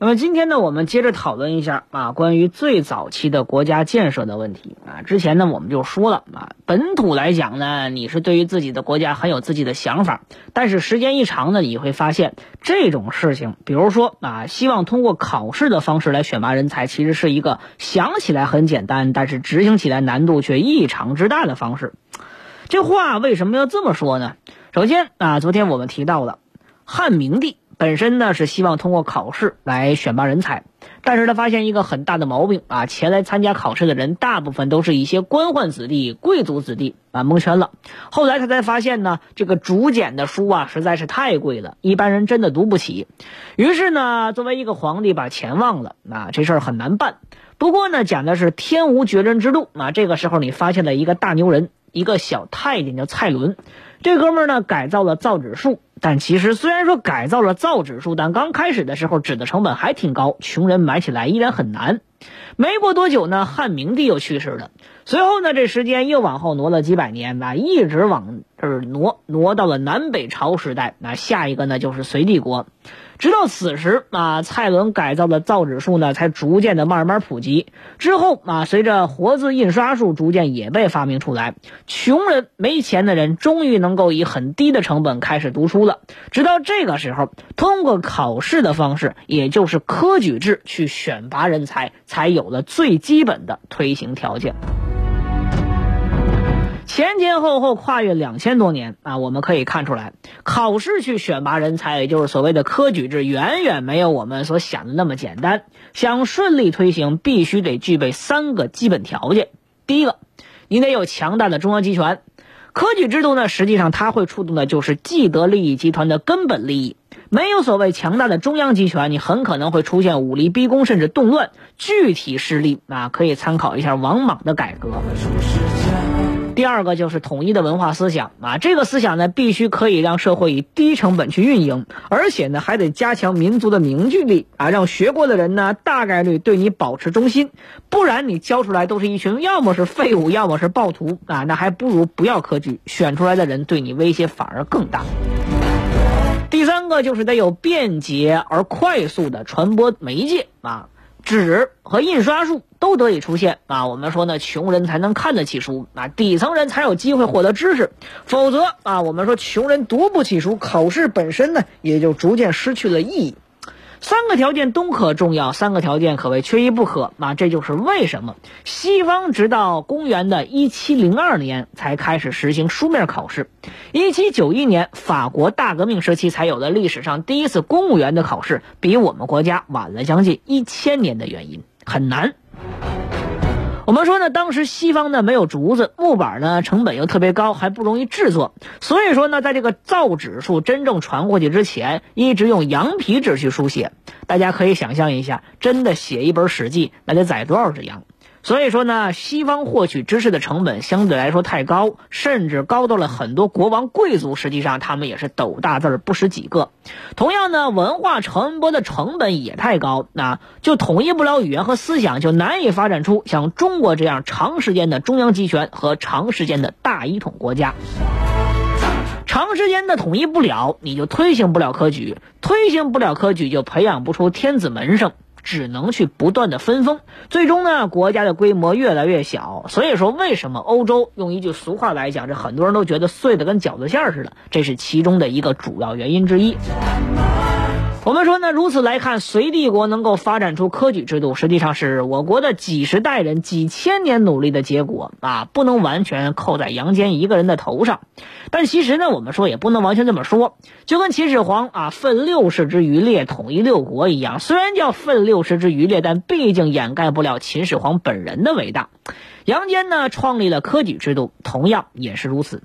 那么今天呢，我们接着讨论一下啊，关于最早期的国家建设的问题啊。之前呢，我们就说了啊，本土来讲呢，你是对于自己的国家很有自己的想法，但是时间一长呢，你会发现这种事情，比如说啊，希望通过考试的方式来选拔人才，其实是一个想起来很简单，但是执行起来难度却异常之大的方式。这话为什么要这么说呢？首先啊，昨天我们提到了汉明帝。本身呢是希望通过考试来选拔人才，但是他发现一个很大的毛病啊，前来参加考试的人大部分都是一些官宦子弟、贵族子弟啊，蒙圈了。后来他才发现呢，这个竹简的书啊实在是太贵了，一般人真的读不起。于是呢，作为一个皇帝把钱忘了，啊，这事儿很难办。不过呢，讲的是天无绝人之路啊，这个时候你发现了一个大牛人，一个小太监叫蔡伦，这哥们儿呢改造了造纸术。但其实虽然说改造了造纸术，但刚开始的时候纸的成本还挺高，穷人买起来依然很难。没过多久呢，汉明帝又去世了。随后呢，这时间又往后挪了几百年，那一直往这儿挪，挪到了南北朝时代。那下一个呢，就是隋帝国。直到此时啊，蔡伦改造的造纸术呢，才逐渐的慢慢普及。之后啊，随着活字印刷术逐渐也被发明出来，穷人没钱的人终于能够以很低的成本开始读书了。直到这个时候，通过考试的方式，也就是科举制去选拔人才，才有了最基本的推行条件。前前后后跨越两千多年啊，我们可以看出来，考试去选拔人才，也就是所谓的科举制，远远没有我们所想的那么简单。想顺利推行，必须得具备三个基本条件。第一个，你得有强大的中央集权。科举制度呢，实际上它会触动的就是既得利益集团的根本利益。没有所谓强大的中央集权，你很可能会出现武力逼宫，甚至动乱。具体事例啊，可以参考一下王莽的改革。第二个就是统一的文化思想啊，这个思想呢必须可以让社会以低成本去运营，而且呢还得加强民族的凝聚力啊，让学过的人呢大概率对你保持忠心，不然你教出来都是一群要么是废物，要么是暴徒啊，那还不如不要科举，选出来的人对你威胁反而更大。第三个就是得有便捷而快速的传播媒介啊。纸和印刷术都得以出现啊，我们说呢，穷人才能看得起书啊，底层人才有机会获得知识，否则啊，我们说穷人读不起书，考试本身呢也就逐渐失去了意义。三个条件都可重要，三个条件可谓缺一不可。那这就是为什么西方直到公元的一七零二年才开始实行书面考试，一七九一年法国大革命时期才有的历史上第一次公务员的考试，比我们国家晚了将近一千年的原因，很难。我们说呢，当时西方呢没有竹子，木板呢成本又特别高，还不容易制作，所以说呢，在这个造纸术真正传过去之前，一直用羊皮纸去书写。大家可以想象一下，真的写一本《史记》，那得宰多少只羊？所以说呢，西方获取知识的成本相对来说太高，甚至高到了很多国王贵族，实际上他们也是斗大字儿不识几个。同样呢，文化传播的成本也太高，那就统一不了语言和思想，就难以发展出像中国这样长时间的中央集权和长时间的大一统国家。长时间的统一不了，你就推行不了科举，推行不了科举，就培养不出天子门生。只能去不断的分封，最终呢，国家的规模越来越小。所以说，为什么欧洲用一句俗话来讲，这很多人都觉得碎的跟饺子馅似的，这是其中的一个主要原因之一。我们说呢，如此来看，隋帝国能够发展出科举制度，实际上是我国的几十代人、几千年努力的结果啊，不能完全扣在杨坚一个人的头上。但其实呢，我们说也不能完全这么说，就跟秦始皇啊奋六世之余烈统一六国一样，虽然叫奋六世之余烈，但毕竟掩盖不了秦始皇本人的伟大。杨坚呢，创立了科举制度，同样也是如此。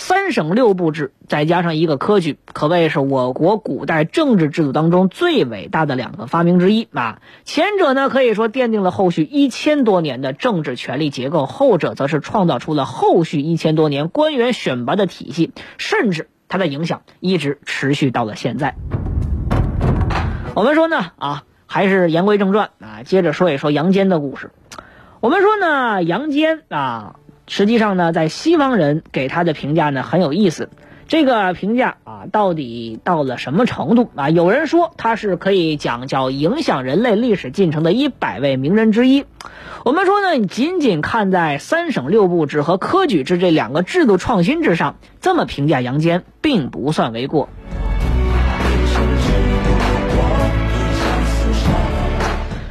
三省六部制再加上一个科举，可谓是我国古代政治制度当中最伟大的两个发明之一啊。前者呢，可以说奠定了后续一千多年的政治权力结构；后者则是创造出了后续一千多年官员选拔的体系，甚至它的影响一直持续到了现在。我们说呢，啊，还是言归正传啊，接着说一说杨坚的故事。我们说呢，杨坚啊。实际上呢，在西方人给他的评价呢很有意思，这个评价啊到底到了什么程度啊？有人说他是可以讲叫影响人类历史进程的一百位名人之一。我们说呢，你仅仅看在三省六部制和科举制这两个制度创新之上，这么评价杨坚并不算为过。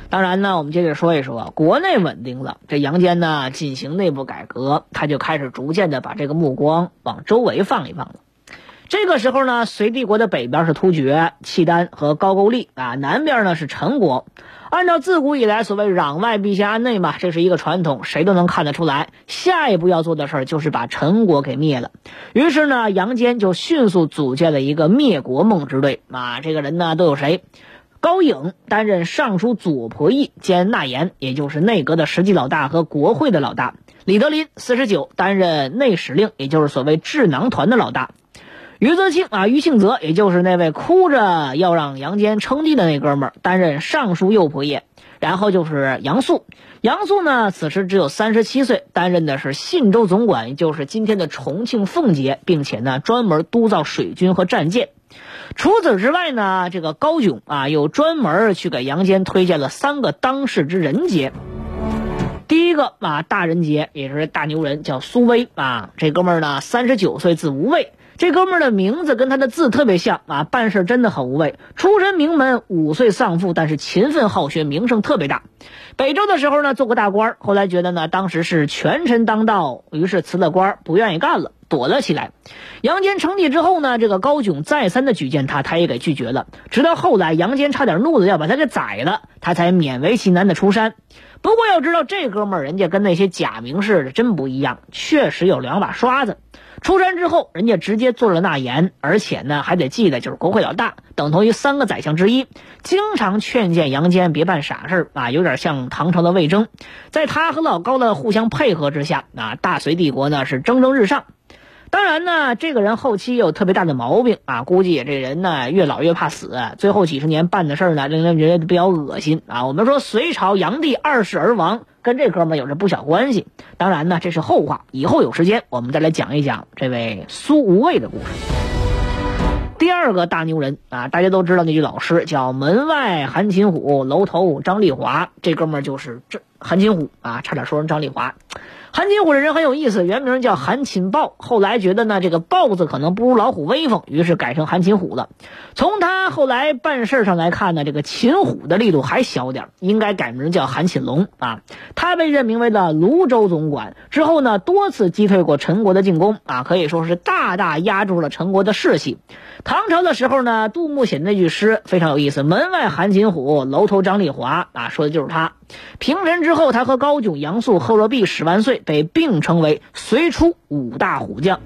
当然呢，我们接着说一说，国内稳定了，这杨坚呢进行内部改革，他就开始逐渐的把这个目光往周围放一放了。这个时候呢，隋帝国的北边是突厥、契丹和高句丽啊，南边呢是陈国。按照自古以来所谓“攘外必先安内”嘛，这是一个传统，谁都能看得出来。下一步要做的事儿就是把陈国给灭了。于是呢，杨坚就迅速组建了一个灭国梦之队啊，这个人呢都有谁？高颖担任尚书左仆射兼纳言，也就是内阁的实际老大和国会的老大。李德林四十九担任内史令，也就是所谓智囊团的老大。余则庆啊，余庆泽，也就是那位哭着要让杨坚称帝的那哥们儿，担任尚书右仆射。然后就是杨素，杨素呢此时只有三十七岁，担任的是信州总管，也就是今天的重庆奉节，并且呢专门督造水军和战舰。除此之外呢，这个高炯啊，又专门去给杨坚推荐了三个当世之人杰。第一个啊，大人杰，也是大牛人，叫苏威啊。这哥们儿呢，三十九岁，字无畏。这哥们儿的名字跟他的字特别像啊，办事真的很无畏。出身名门，五岁丧父，但是勤奋好学，名声特别大。北周的时候呢，做过大官，后来觉得呢，当时是权臣当道，于是辞了官，不愿意干了。躲了起来。杨坚称帝之后呢，这个高炯再三的举荐他，他也给拒绝了。直到后来，杨坚差点怒了，要把他给宰了，他才勉为其难的出山。不过要知道，这哥们儿人家跟那些假名士的真不一样，确实有两把刷子。出山之后，人家直接做了纳言，而且呢还得记得就是国会老大，等同于三个宰相之一，经常劝谏杨坚别办傻事儿啊，有点像唐朝的魏征。在他和老高的互相配合之下，啊，大隋帝国呢是蒸蒸日上。当然呢，这个人后期有特别大的毛病啊，估计这人呢越老越怕死，最后几十年办的事儿呢令人觉得比较恶心啊。我们说隋朝炀帝二世而亡，跟这哥们有着不小关系。当然呢，这是后话，以后有时间我们再来讲一讲这位苏无畏的故事。第二个大牛人啊，大家都知道那句老诗叫“门外韩擒虎，楼头张丽华”，这哥们就是这韩擒虎啊，差点说成张丽华。韩擒虎这人很有意思，原名叫韩擒豹，后来觉得呢这个豹子可能不如老虎威风，于是改成韩擒虎了。从他后来办事上来看呢，这个擒虎的力度还小点应该改名叫韩擒龙啊。他被任命为了泸州总管之后呢，多次击退过陈国的进攻啊，可以说是大大压住了陈国的士气。唐朝的时候呢，杜牧写的那句诗非常有意思：“门外韩擒虎，楼头张丽华”，啊，说的就是他。平陈之后，他和高炯、杨素、贺若弼、史万岁被并称为隋初五大虎将。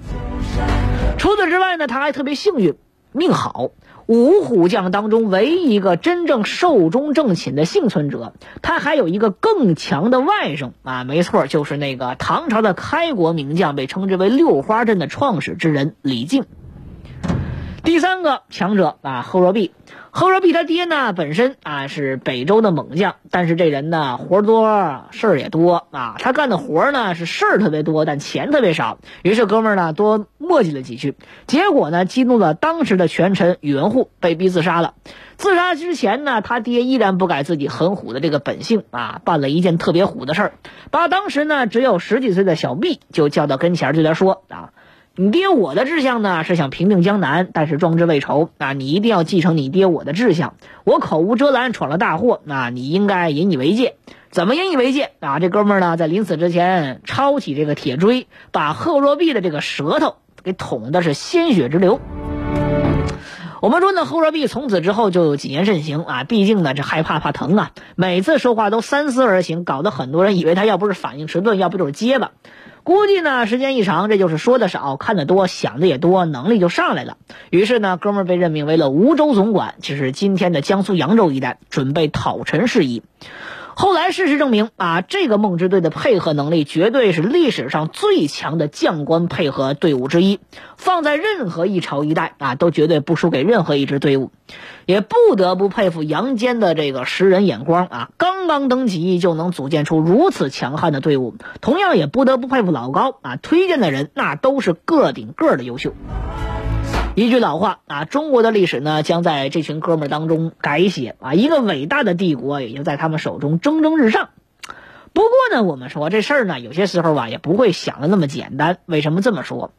除此之外呢，他还特别幸运，命好，五虎将当中唯一一个真正寿终正寝的幸存者。他还有一个更强的外甥啊，没错，就是那个唐朝的开国名将，被称之为六花阵的创始之人李靖。第三个强者啊，贺若弼。贺若弼他爹呢，本身啊是北周的猛将，但是这人呢活多事儿也多啊。他干的活呢是事儿特别多，但钱特别少。于是哥们儿呢多磨叽了几句，结果呢激怒了当时的权臣宇文护，被逼自杀了。自杀之前呢，他爹依然不改自己很虎的这个本性啊，办了一件特别虎的事儿，把当时呢只有十几岁的小毕就叫到跟前对他说啊。你爹我的志向呢是想平定江南，但是壮志未酬啊！你一定要继承你爹我的志向。我口无遮拦闯了大祸，那你应该引以为戒。怎么引以为戒啊？这哥们儿呢，在临死之前抄起这个铁锥，把贺若弼的这个舌头给捅的是鲜血直流。我们说呢，贺若弼从此之后就谨言慎行啊，毕竟呢这害怕怕疼啊，每次说话都三思而行，搞得很多人以为他要不是反应迟钝，要不就是结巴。估计呢时间一长，这就是说的少，看的多，想的也多，能力就上来了。于是呢，哥们儿被任命为了梧州总管，就是今天的江苏扬州一带，准备讨陈事宜。后来事实证明啊，这个梦之队的配合能力绝对是历史上最强的将官配合队伍之一，放在任何一朝一代啊，都绝对不输给任何一支队伍。也不得不佩服杨坚的这个识人眼光啊，刚刚登基就能组建出如此强悍的队伍。同样也不得不佩服老高啊，推荐的人那都是个顶个的优秀。一句老话啊，中国的历史呢将在这群哥们儿当中改写啊，一个伟大的帝国也就在他们手中蒸蒸日上。不过呢，我们说这事儿呢，有些时候吧也不会想的那么简单。为什么这么说？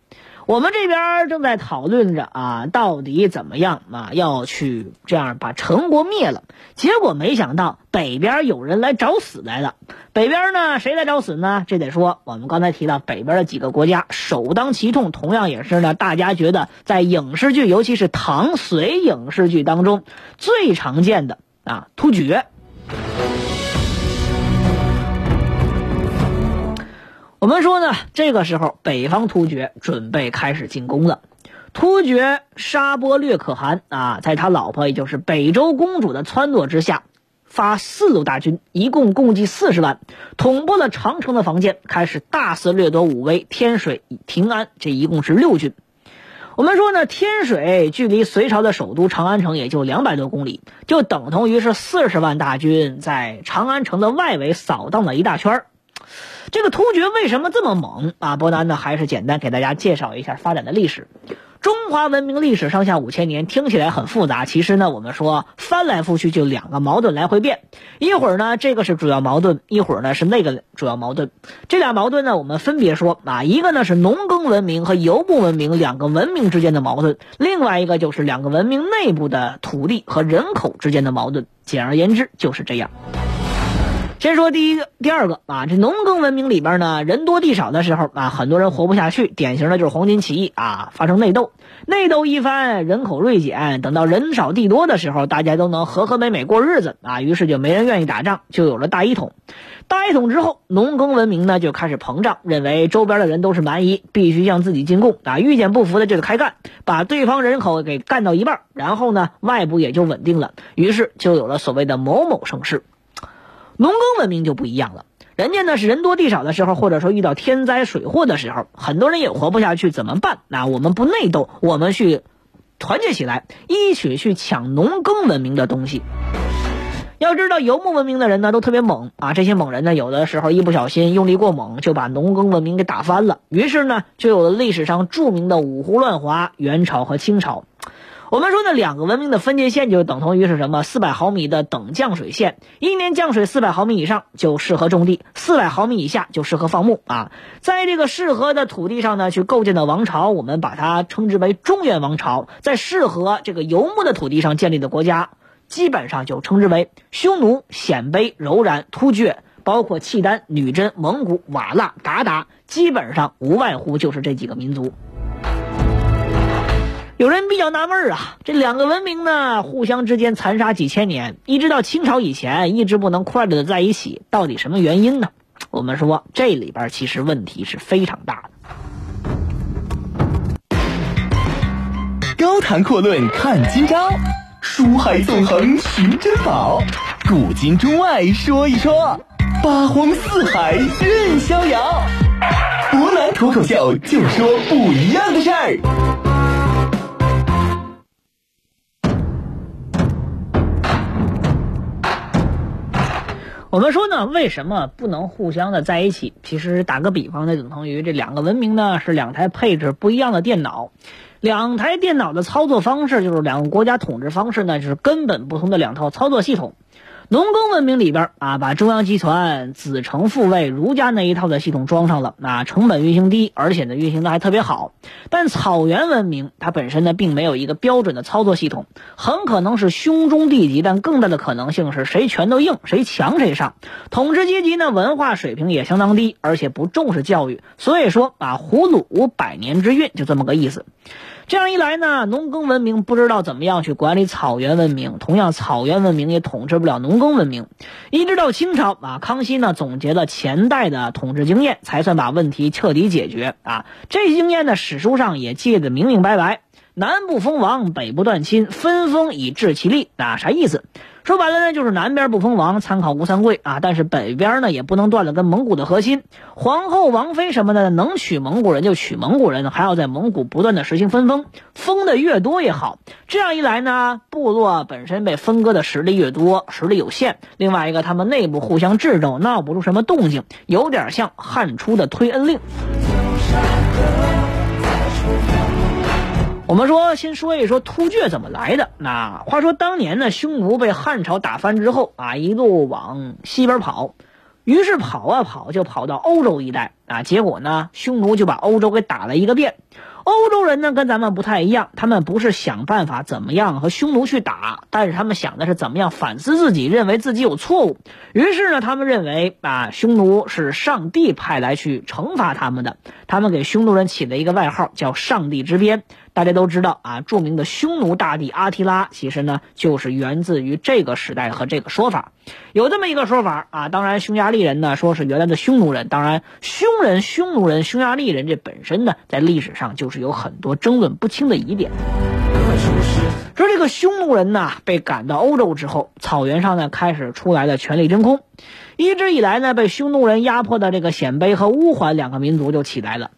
我们这边正在讨论着啊，到底怎么样啊，要去这样把陈国灭了。结果没想到北边有人来找死来了。北边呢，谁来找死呢？这得说我们刚才提到北边的几个国家首当其冲，同样也是呢，大家觉得在影视剧，尤其是唐隋影视剧当中最常见的啊，突厥。我们说呢，这个时候北方突厥准备开始进攻了。突厥沙波略可汗啊，在他老婆也就是北周公主的撺掇之下，发四路大军，一共共计四十万，捅破了长城的防线，开始大肆掠夺武威、天水、平安，这一共是六军。我们说呢，天水距离隋朝的首都长安城也就两百多公里，就等同于是四十万大军在长安城的外围扫荡了一大圈儿。这个突厥为什么这么猛啊？伯南呢，还是简单给大家介绍一下发展的历史。中华文明历史上下五千年，听起来很复杂。其实呢，我们说翻来覆去就两个矛盾来回变，一会儿呢这个是主要矛盾，一会儿呢是那个主要矛盾。这俩矛盾呢，我们分别说啊，一个呢是农耕文明和游牧文明两个文明之间的矛盾，另外一个就是两个文明内部的土地和人口之间的矛盾。简而言之就是这样。先说第一个、第二个啊，这农耕文明里边呢，人多地少的时候啊，很多人活不下去，典型的就是黄巾起义啊，发生内斗，内斗一番，人口锐减，等到人少地多的时候，大家都能和和美美过日子啊，于是就没人愿意打仗，就有了大一统。大一统之后，农耕文明呢就开始膨胀，认为周边的人都是蛮夷，必须向自己进贡啊，遇见不服的就得开干，把对方人口给干到一半，然后呢，外部也就稳定了，于是就有了所谓的某某盛世。农耕文明就不一样了，人家呢是人多地少的时候，或者说遇到天灾水祸的时候，很多人也活不下去，怎么办？那我们不内斗，我们去团结起来，一起去抢农耕文明的东西。要知道，游牧文明的人呢都特别猛啊，这些猛人呢有的时候一不小心用力过猛，就把农耕文明给打翻了。于是呢，就有了历史上著名的五胡乱华，元朝和清朝。我们说呢，两个文明的分界线就等同于是什么？四百毫米的等降水线，一年降水四百毫米以上就适合种地，四百毫米以下就适合放牧啊。在这个适合的土地上呢，去构建的王朝，我们把它称之为中原王朝；在适合这个游牧的土地上建立的国家，基本上就称之为匈奴、鲜卑、柔然、突厥，包括契丹、女真、蒙古、瓦剌、鞑靼，基本上无外乎就是这几个民族。有人比较纳闷啊，这两个文明呢，互相之间残杀几千年，一直到清朝以前，一直不能快乐的在一起，到底什么原因呢？我们说这里边其实问题是非常大的。高谈阔论看今朝，书海纵横寻珍宝，古今中外说一说，八荒四海任逍遥。博南脱口秀就说不一样的事儿。我们说呢，为什么不能互相的在一起？其实打个比方呢，等同于这两个文明呢是两台配置不一样的电脑，两台电脑的操作方式就是两个国家统治方式呢就是根本不同的两套操作系统。农耕文明里边啊，把中央集团子承父位儒家那一套的系统装上了，那成本运行低，而且呢运行的还特别好。但草原文明它本身呢并没有一个标准的操作系统，很可能是兄终弟及，但更大的可能性是谁拳头硬谁强谁上。统治阶级呢文化水平也相当低，而且不重视教育，所以说啊胡虏百年之运就这么个意思。这样一来呢，农耕文明不知道怎么样去管理草原文明，同样草原文明也统治不了农耕文明。一直到清朝啊，康熙呢总结了前代的统治经验，才算把问题彻底解决啊。这经验呢，史书上也记得明明白白：南不封王，北不断亲，分封以治其利。啊，啥意思？说白了呢，就是南边不封王，参考吴三桂啊，但是北边呢也不能断了跟蒙古的核心，皇后、王妃什么的，能娶蒙古人就娶蒙古人，还要在蒙古不断的实行分封，封的越多越好。这样一来呢，部落本身被分割的实力越多，实力有限。另外一个，他们内部互相制斗，闹不出什么动静，有点像汉初的推恩令。我们说，先说一说突厥怎么来的。那话说当年呢，匈奴被汉朝打翻之后啊，一路往西边跑，于是跑啊跑，就跑到欧洲一带啊，结果呢，匈奴就把欧洲给打了一个遍。欧洲人呢跟咱们不太一样，他们不是想办法怎么样和匈奴去打，但是他们想的是怎么样反思自己，认为自己有错误。于是呢，他们认为啊，匈奴是上帝派来去惩罚他们的，他们给匈奴人起了一个外号叫“上帝之鞭”。大家都知道啊，著名的匈奴大帝阿提拉，其实呢就是源自于这个时代和这个说法。有这么一个说法啊，当然匈牙利人呢说是原来的匈奴人，当然匈人、匈奴人、匈牙利人这本身呢在历史上就是有很多争论不清的疑点。说这个匈奴人呢被赶到欧洲之后，草原上呢开始出来了权力真空，一直以来呢被匈奴人压迫的这个鲜卑和乌桓两个民族就起来了。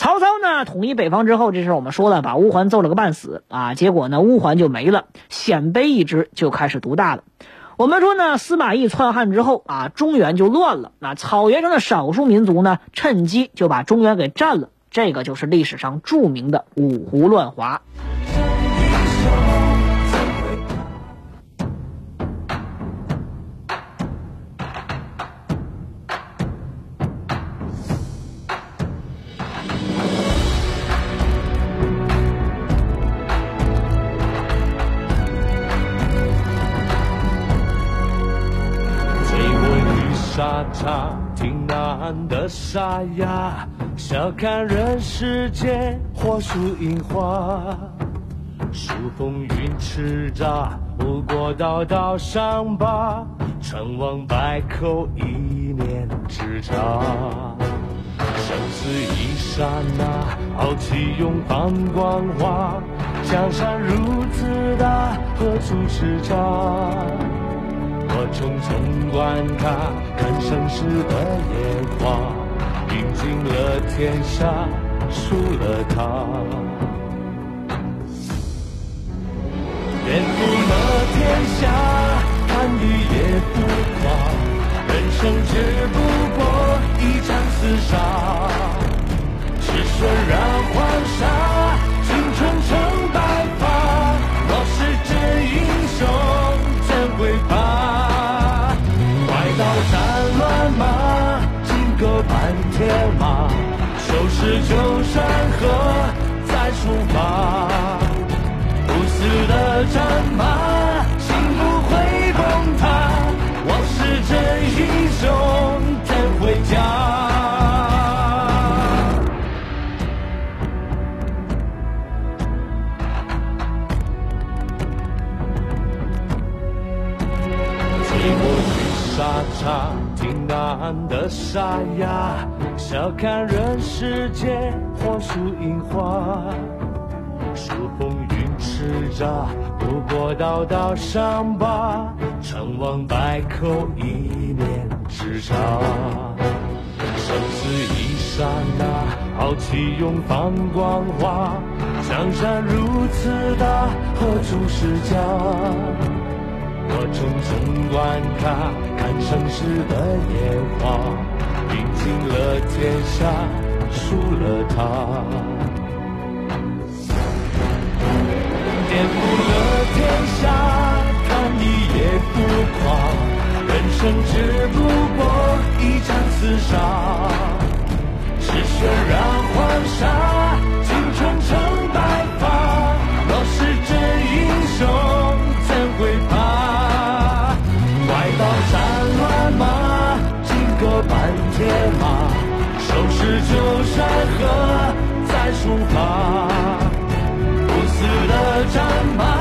曹操呢统一北方之后，这事我们说了，把乌桓揍了个半死啊。结果呢，乌桓就没了，鲜卑一支就开始独大了。我们说呢，司马懿篡汉之后啊，中原就乱了。那草原上的少数民族呢，趁机就把中原给占了。这个就是历史上著名的五胡乱华。听呐喊的沙哑，笑看人世间，火树银花，数风云叱咤，不过道道伤疤，成王败寇一念之差，生死一刹那，豪气永放光华，江山如此大，何处叱咤？我匆匆观看，看盛世的烟花，赢尽了天下，输了他。颠覆了天下，看雨也不垮。人生只不过一场厮杀，赤身染黄沙，铁马，收拾旧山河，再出发。不死的战马，花，数风云叱咤，不过道道伤疤，成王败寇一念之差，生死一刹那，豪气永放光华，江山如此大，何处是家？我匆匆观看，看盛世的烟花，赢尽了天下，输了他，颠覆了天下，看你也浮夸。人。生只不过一场厮杀，是血染黄沙，青春成白发。若是真英雄，怎会怕？快刀斩乱麻，金戈伴铁马，收拾旧山河再出发。战马。